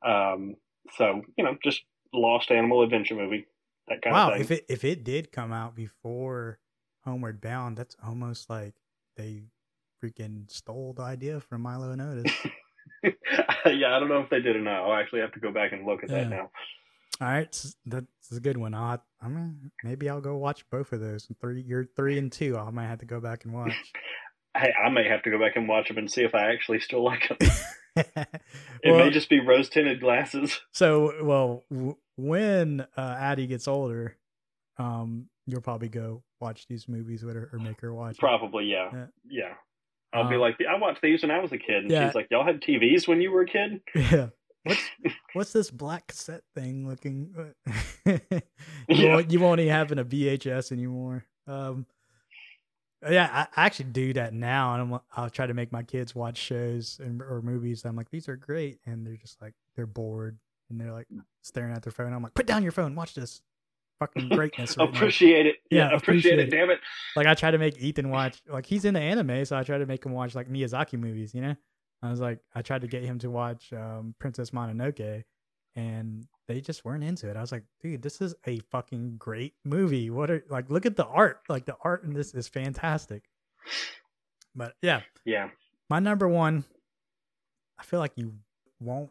Um, so you know, just lost animal adventure movie. That kind wow, of thing. if it if it did come out before Homeward Bound, that's almost like they freaking stole the idea from Milo and Otis. yeah, I don't know if they did or not. I'll actually have to go back and look at Yeah. that now. All right, that's a good one. I'll, I mean, maybe I'll go watch both of those. Three, you're three and two. I might have to go back and watch. Hey, I may have to go back and watch them and see if I actually still like them. It Well, may just be rose tinted glasses. so, well, w- when uh, Addie gets older, um, you'll probably go watch these movies with her or make her watch. Probably, yeah. Yeah. Yeah. I'll be Um, like, I watched these when I was a kid. And Yeah. she's like, Y'all had TVs when you were a kid? Yeah. What's what's this black cassette thing looking? you, Yeah. won't, you won't even having a VHS anymore. Um, yeah, I, I actually do that now, and I'm, I'll try to make my kids watch shows and or movies. I'm like, these are great, and they're just like they're bored and they're like staring at their phone. I'm like, put down your phone, watch this fucking greatness. right now." appreciate it. Yeah, Yeah, appreciate, appreciate it, it. damn it. like I try to make Ethan watch like he's into anime, so I try to make him watch like Miyazaki movies, you know? I was like I tried to get him to watch um Princess Mononoke and they just weren't into it. I was like, dude, this is a fucking great movie. What are like look at the art. Like the art in this is fantastic. But yeah, Yeah. my number one, I feel like you won't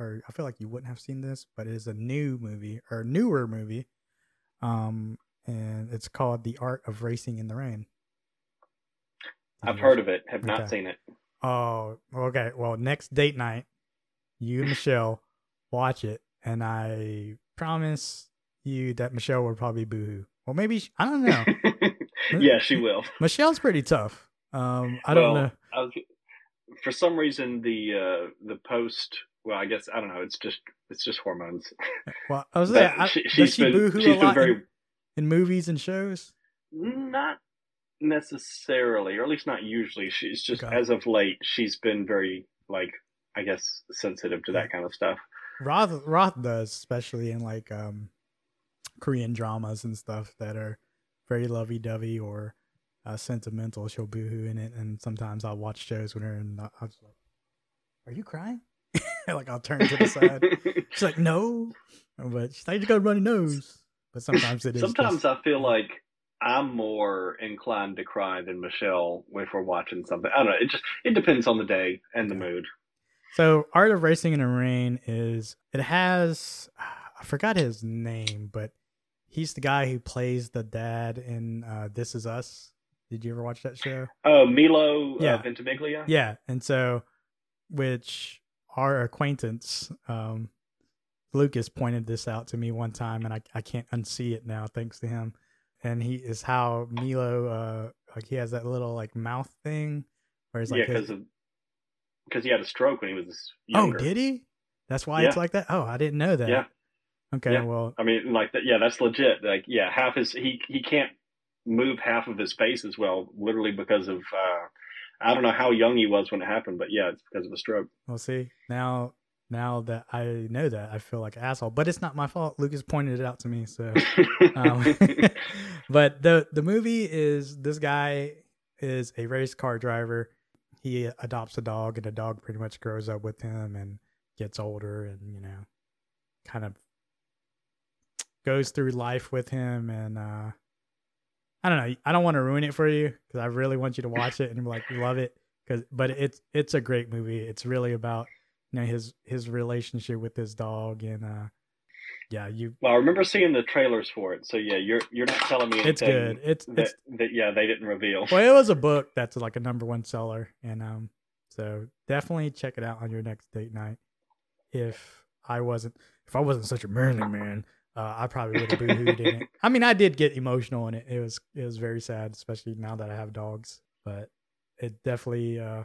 or I feel like you wouldn't have seen this, but it is a new movie or newer movie. Um and it's called The Art of Racing in the Rain. I've heard of it, have not seen it. Oh, okay. Well, next date night, you and Michelle watch it, and I promise you that Michelle will probably boohoo. Well, maybe she, I don't know. yeah, she will. Michelle's pretty tough. Um, I don't know. I was, for some reason, the uh, the post. Well, I guess I don't know. It's just it's just hormones. Well, I was there. She, she's she been boohoo she's a been lot very in, in movies and shows? not necessarily, or at least not usually. She's just Okay. as of late, she's been very like I guess sensitive to that kind of stuff. Roth Roth does, especially in like um Korean dramas and stuff that are very lovey dovey or uh, sentimental. She'll boohoo in it, and sometimes I'll watch shows with her, and I- I'll just like, "Are you crying?" like I'll turn to the side. She's like, "No," but she's like, "You got a runny nose." But sometimes it is. Sometimes just- I feel like I'm more inclined to cry than Michelle if we're watching something. I don't know. It just it depends on the day and the mood. So, Art of Racing in the Rain is it has I forgot his name, but he's the guy who plays the dad in uh, This Is Us. Did you ever watch that show? Oh, Milo Yeah. uh, Ventimiglia. Yeah, and so which our acquaintance um, Lucas pointed this out to me one time, and I I can't unsee it now thanks to him. And he is how Milo uh like he has that little like mouth thing where he's like yeah, his- because because he had a stroke when he was young. oh did he? That's why Yeah. it's like that. Oh, I didn't know that. Yeah. Okay, Yeah. well, I mean, like that. Yeah, that's legit. Like, yeah, half his he he can't move half of his face as well, literally because of uh, I don't know how young he was when it happened, but yeah, it's because of a stroke. we'll see. Now, now that I know that, I feel like an asshole, but it's not my fault. Lucas pointed it out to me, so. Um, but the the movie is this guy is a race car driver. He adopts a dog, and the dog pretty much grows up with him and gets older, and you know, kind of goes through life with him. And uh, I don't know. I don't want to ruin it for you because I really want you to watch it and like love it. Because, but it's it's a great movie. It's really about you know his his relationship with his dog, and uh, yeah, you well, I remember seeing the trailers for it, so yeah, you're you're not telling me it's good. It's that it's that yeah they didn't reveal. well, it was a book that's like a number one seller, and um, so definitely check it out on your next date night. If I wasn't, if I wasn't such a manly man, uh, I probably would have boohooed in it. I mean, I did get emotional in it. It was it was very sad, especially now that I have dogs. But it definitely uh,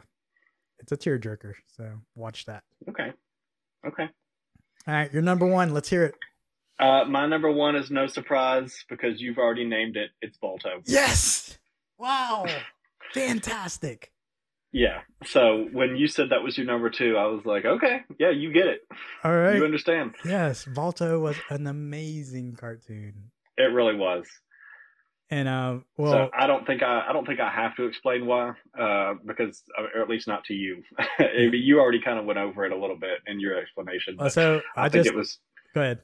it's a tearjerker. So watch that. Okay, okay. All right, your number one. Let's hear it. Uh, my number one is no surprise because you've already named it. It's Balto. Yes. Wow. Fantastic. Yeah. So when you said that was your number two, I was like, okay, yeah, you get it. All right. You understand. Yes, Balto was an amazing cartoon. It really was. And uh, well, so I don't think I, I don't think I have to explain why, uh, because or at least not to you. You already kind of went over it a little bit in your explanation. uh, But so I, I, think just it was. go ahead.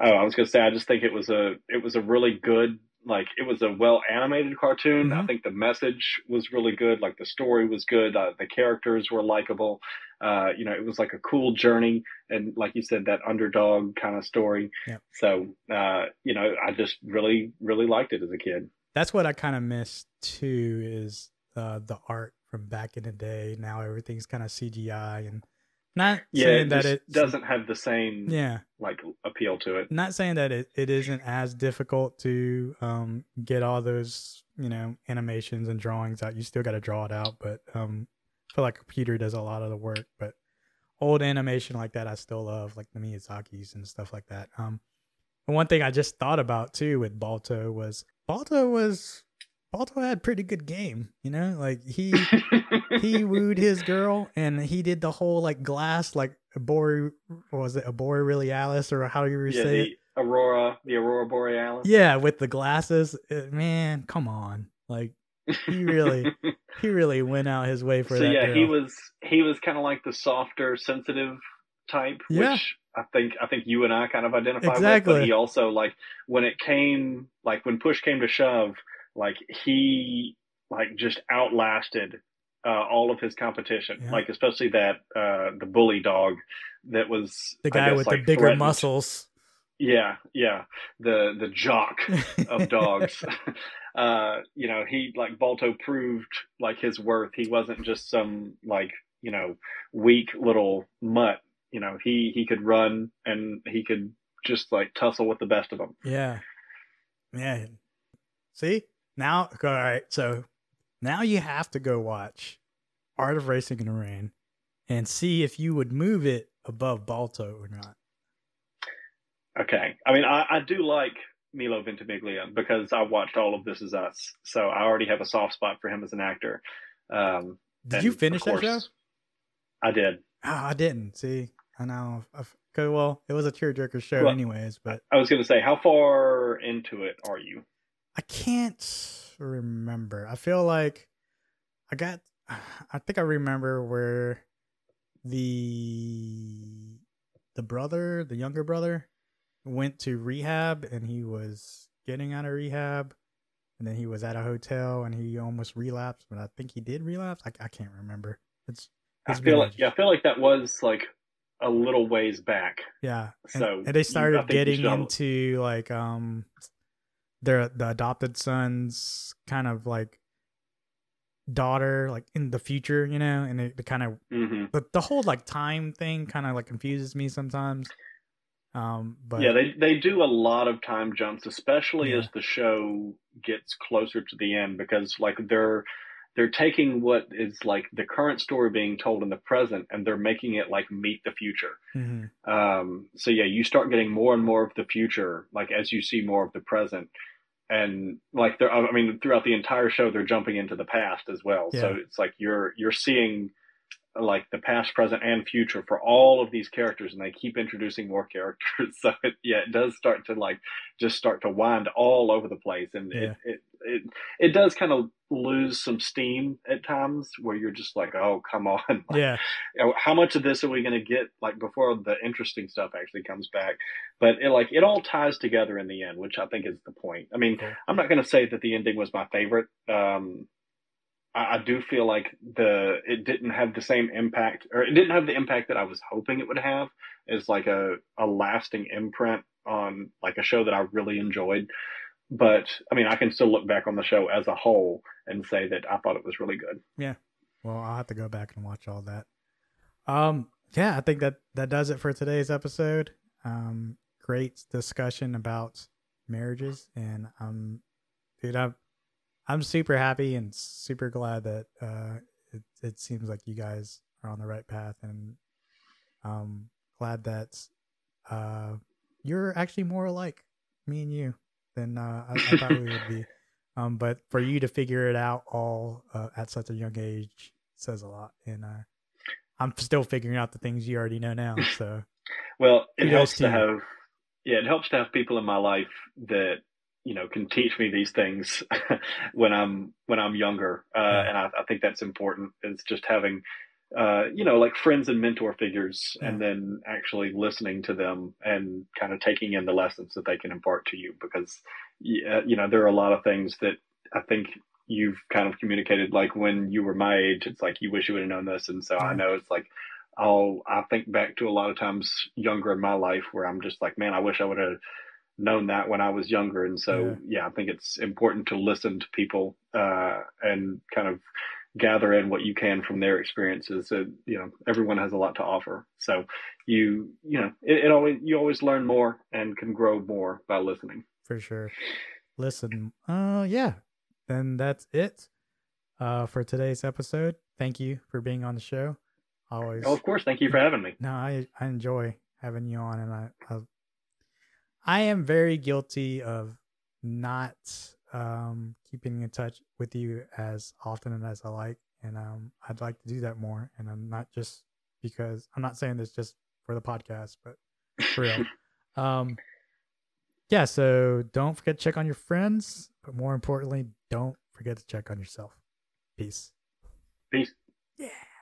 Oh, I was gonna say I just think it was a it was a really good like it was a well animated cartoon. I Mhm. think the message was really good. Like the story was good. Uh, the characters were likable. Uh, you know, it was like a cool journey, and like you said, that underdog kind of story. So, uh, you know, I just really really liked it as a kid. That's what I kind of miss too. Is uh, the art from back in the day? Now everything's kind of CGI and not Yeah, saying it that it doesn't have the same Yeah, like appeal to it. not saying that it, it isn't as difficult to um, get all those you know animations and drawings out. You still got to draw it out, but um, I feel like a computer does a lot of the work. But old animation like that, I still love, like the Miyazaki's and stuff like that. Um, and one thing I just thought about too with Balto was Balto was Balto had pretty good game. You know, like he he wooed his girl and he did the whole like glass like Abori was it Abori Realis or how do you yeah, say it? Aurora, the Aurora Borealis. Yeah, with the glasses. Uh, man, come on. Like he really he really went out his way for so that yeah, girl. he was he was kind of like the softer, sensitive type, Yeah. which I think I think you and I kind of identify with. But he also like when it came like when push came to shove, like he like just outlasted uh, all of his competition. Yeah. Like especially that uh, the bully dog that was The guy guess, with like, the bigger threatened. muscles. Yeah, yeah. The the jock of dogs. uh, you know, he like Balto proved like his worth. He wasn't just some like, you know, weak little mutt. You know, he he could run and he could just like tussle with the best of them. Yeah. Yeah. See? Now all right, so now you have to go watch Art of Racing in the Rain and see if you would move it above Balto or not. Okay. I mean, I, I do like Milo Ventimiglia because I watched all of This Is Us, so I already have a soft spot for him as an actor. Um, Did you finish that show? I did. Oh, I didn't. See, I know. Okay, well, it was a tearjerker show, Well, anyways. But I was going to say, how far into it are you? I can't remember. I feel like I got. I think I remember where the the brother, the younger brother, went to rehab, and he was getting out of rehab, and then he was at a hotel, and he almost relapsed. But I think he did relapse. I, I can't remember. It's I it's feel like yeah, I feel like that was like a little ways back. Yeah. And, So, and they started getting into like um their the adopted son's kind of like daughter like in the future, you know, and it, it kind of hmm the, the whole like time thing kind of like confuses me sometimes. Um but yeah, they they do a lot of time jumps, especially Yeah. as the show gets closer to the end, because like they're they're taking what is like the current story being told in the present, and they're making it like meet the future. Mhm. Um, so yeah, you start getting more and more of the future, like as you see more of the present, and like they're, I mean, throughout the entire show, they're jumping into the past as well. So it's like you're you're seeing like the past, present, and future for all of these characters, and they keep introducing more characters. So it, yeah, it does start to like just start to wind all over the place, and Yeah. it, it it it does kind of lose some steam at times where you're just like, oh, come on, Like, Yeah. how much of this are we going to get like before the interesting stuff actually comes back? But it like it all ties together in the end which i think is the point. I mean i'm not going to say that the ending was my favorite. Um I, I do feel like the it didn't have the same impact or it didn't have the impact that i was hoping it would have as like a, a lasting imprint on like a show that i really enjoyed but i mean i can still look back on the show as a whole and say that i thought it was really good Yeah. Well, I'll have to go back and watch all that. Um, yeah, I think that that does it for today's episode. Um, great discussion about marriages, and um, dude, I'm I'm super happy and super glad that uh, it it seems like you guys are on the right path, and um, glad that uh, you're actually more alike, me and you, than uh, I, I thought we would be. Um, but for you to figure it out all uh, at such a young age says a lot. And uh, I'm still figuring out the things you already know now. So Well, it helps to to you. have, yeah, it helps to have people in my life that you know can teach me these things when I'm when I'm younger, uh, Yeah. and I, I think that's important. Is just having, uh, you know, like friends and mentor figures, Yeah. and then actually listening to them and kind of taking in the lessons that they can impart to you. Because, yeah, you know, there are a lot of things that I think you've kind of communicated. Like when you were my age, it's like you wish you would have known this, and so I know it's like I'll I think back to a lot of times younger in my life where I'm just like, man, I wish I would have known that when I was younger. And so yeah, I think it's important to listen to people uh, and kind of gather in what you can from their experiences. Uh, you know, everyone has a lot to offer. So you you know, it, it always you always learn more and can grow more by listening. for sure. Listen, uh, yeah, then that's it uh, for today's episode. Thank you for being on the show. Always. Oh, of course, thank you for having me. No, I I enjoy having you on, and I I, I am very guilty of not um keeping in touch with you as often as I like, and um I'd like to do that more. And I'm not just because I'm not saying this just for the podcast, but for real. um, yeah. So don't forget to check on your friends, but more importantly, don't forget to check on yourself. Peace. Peace. Yeah.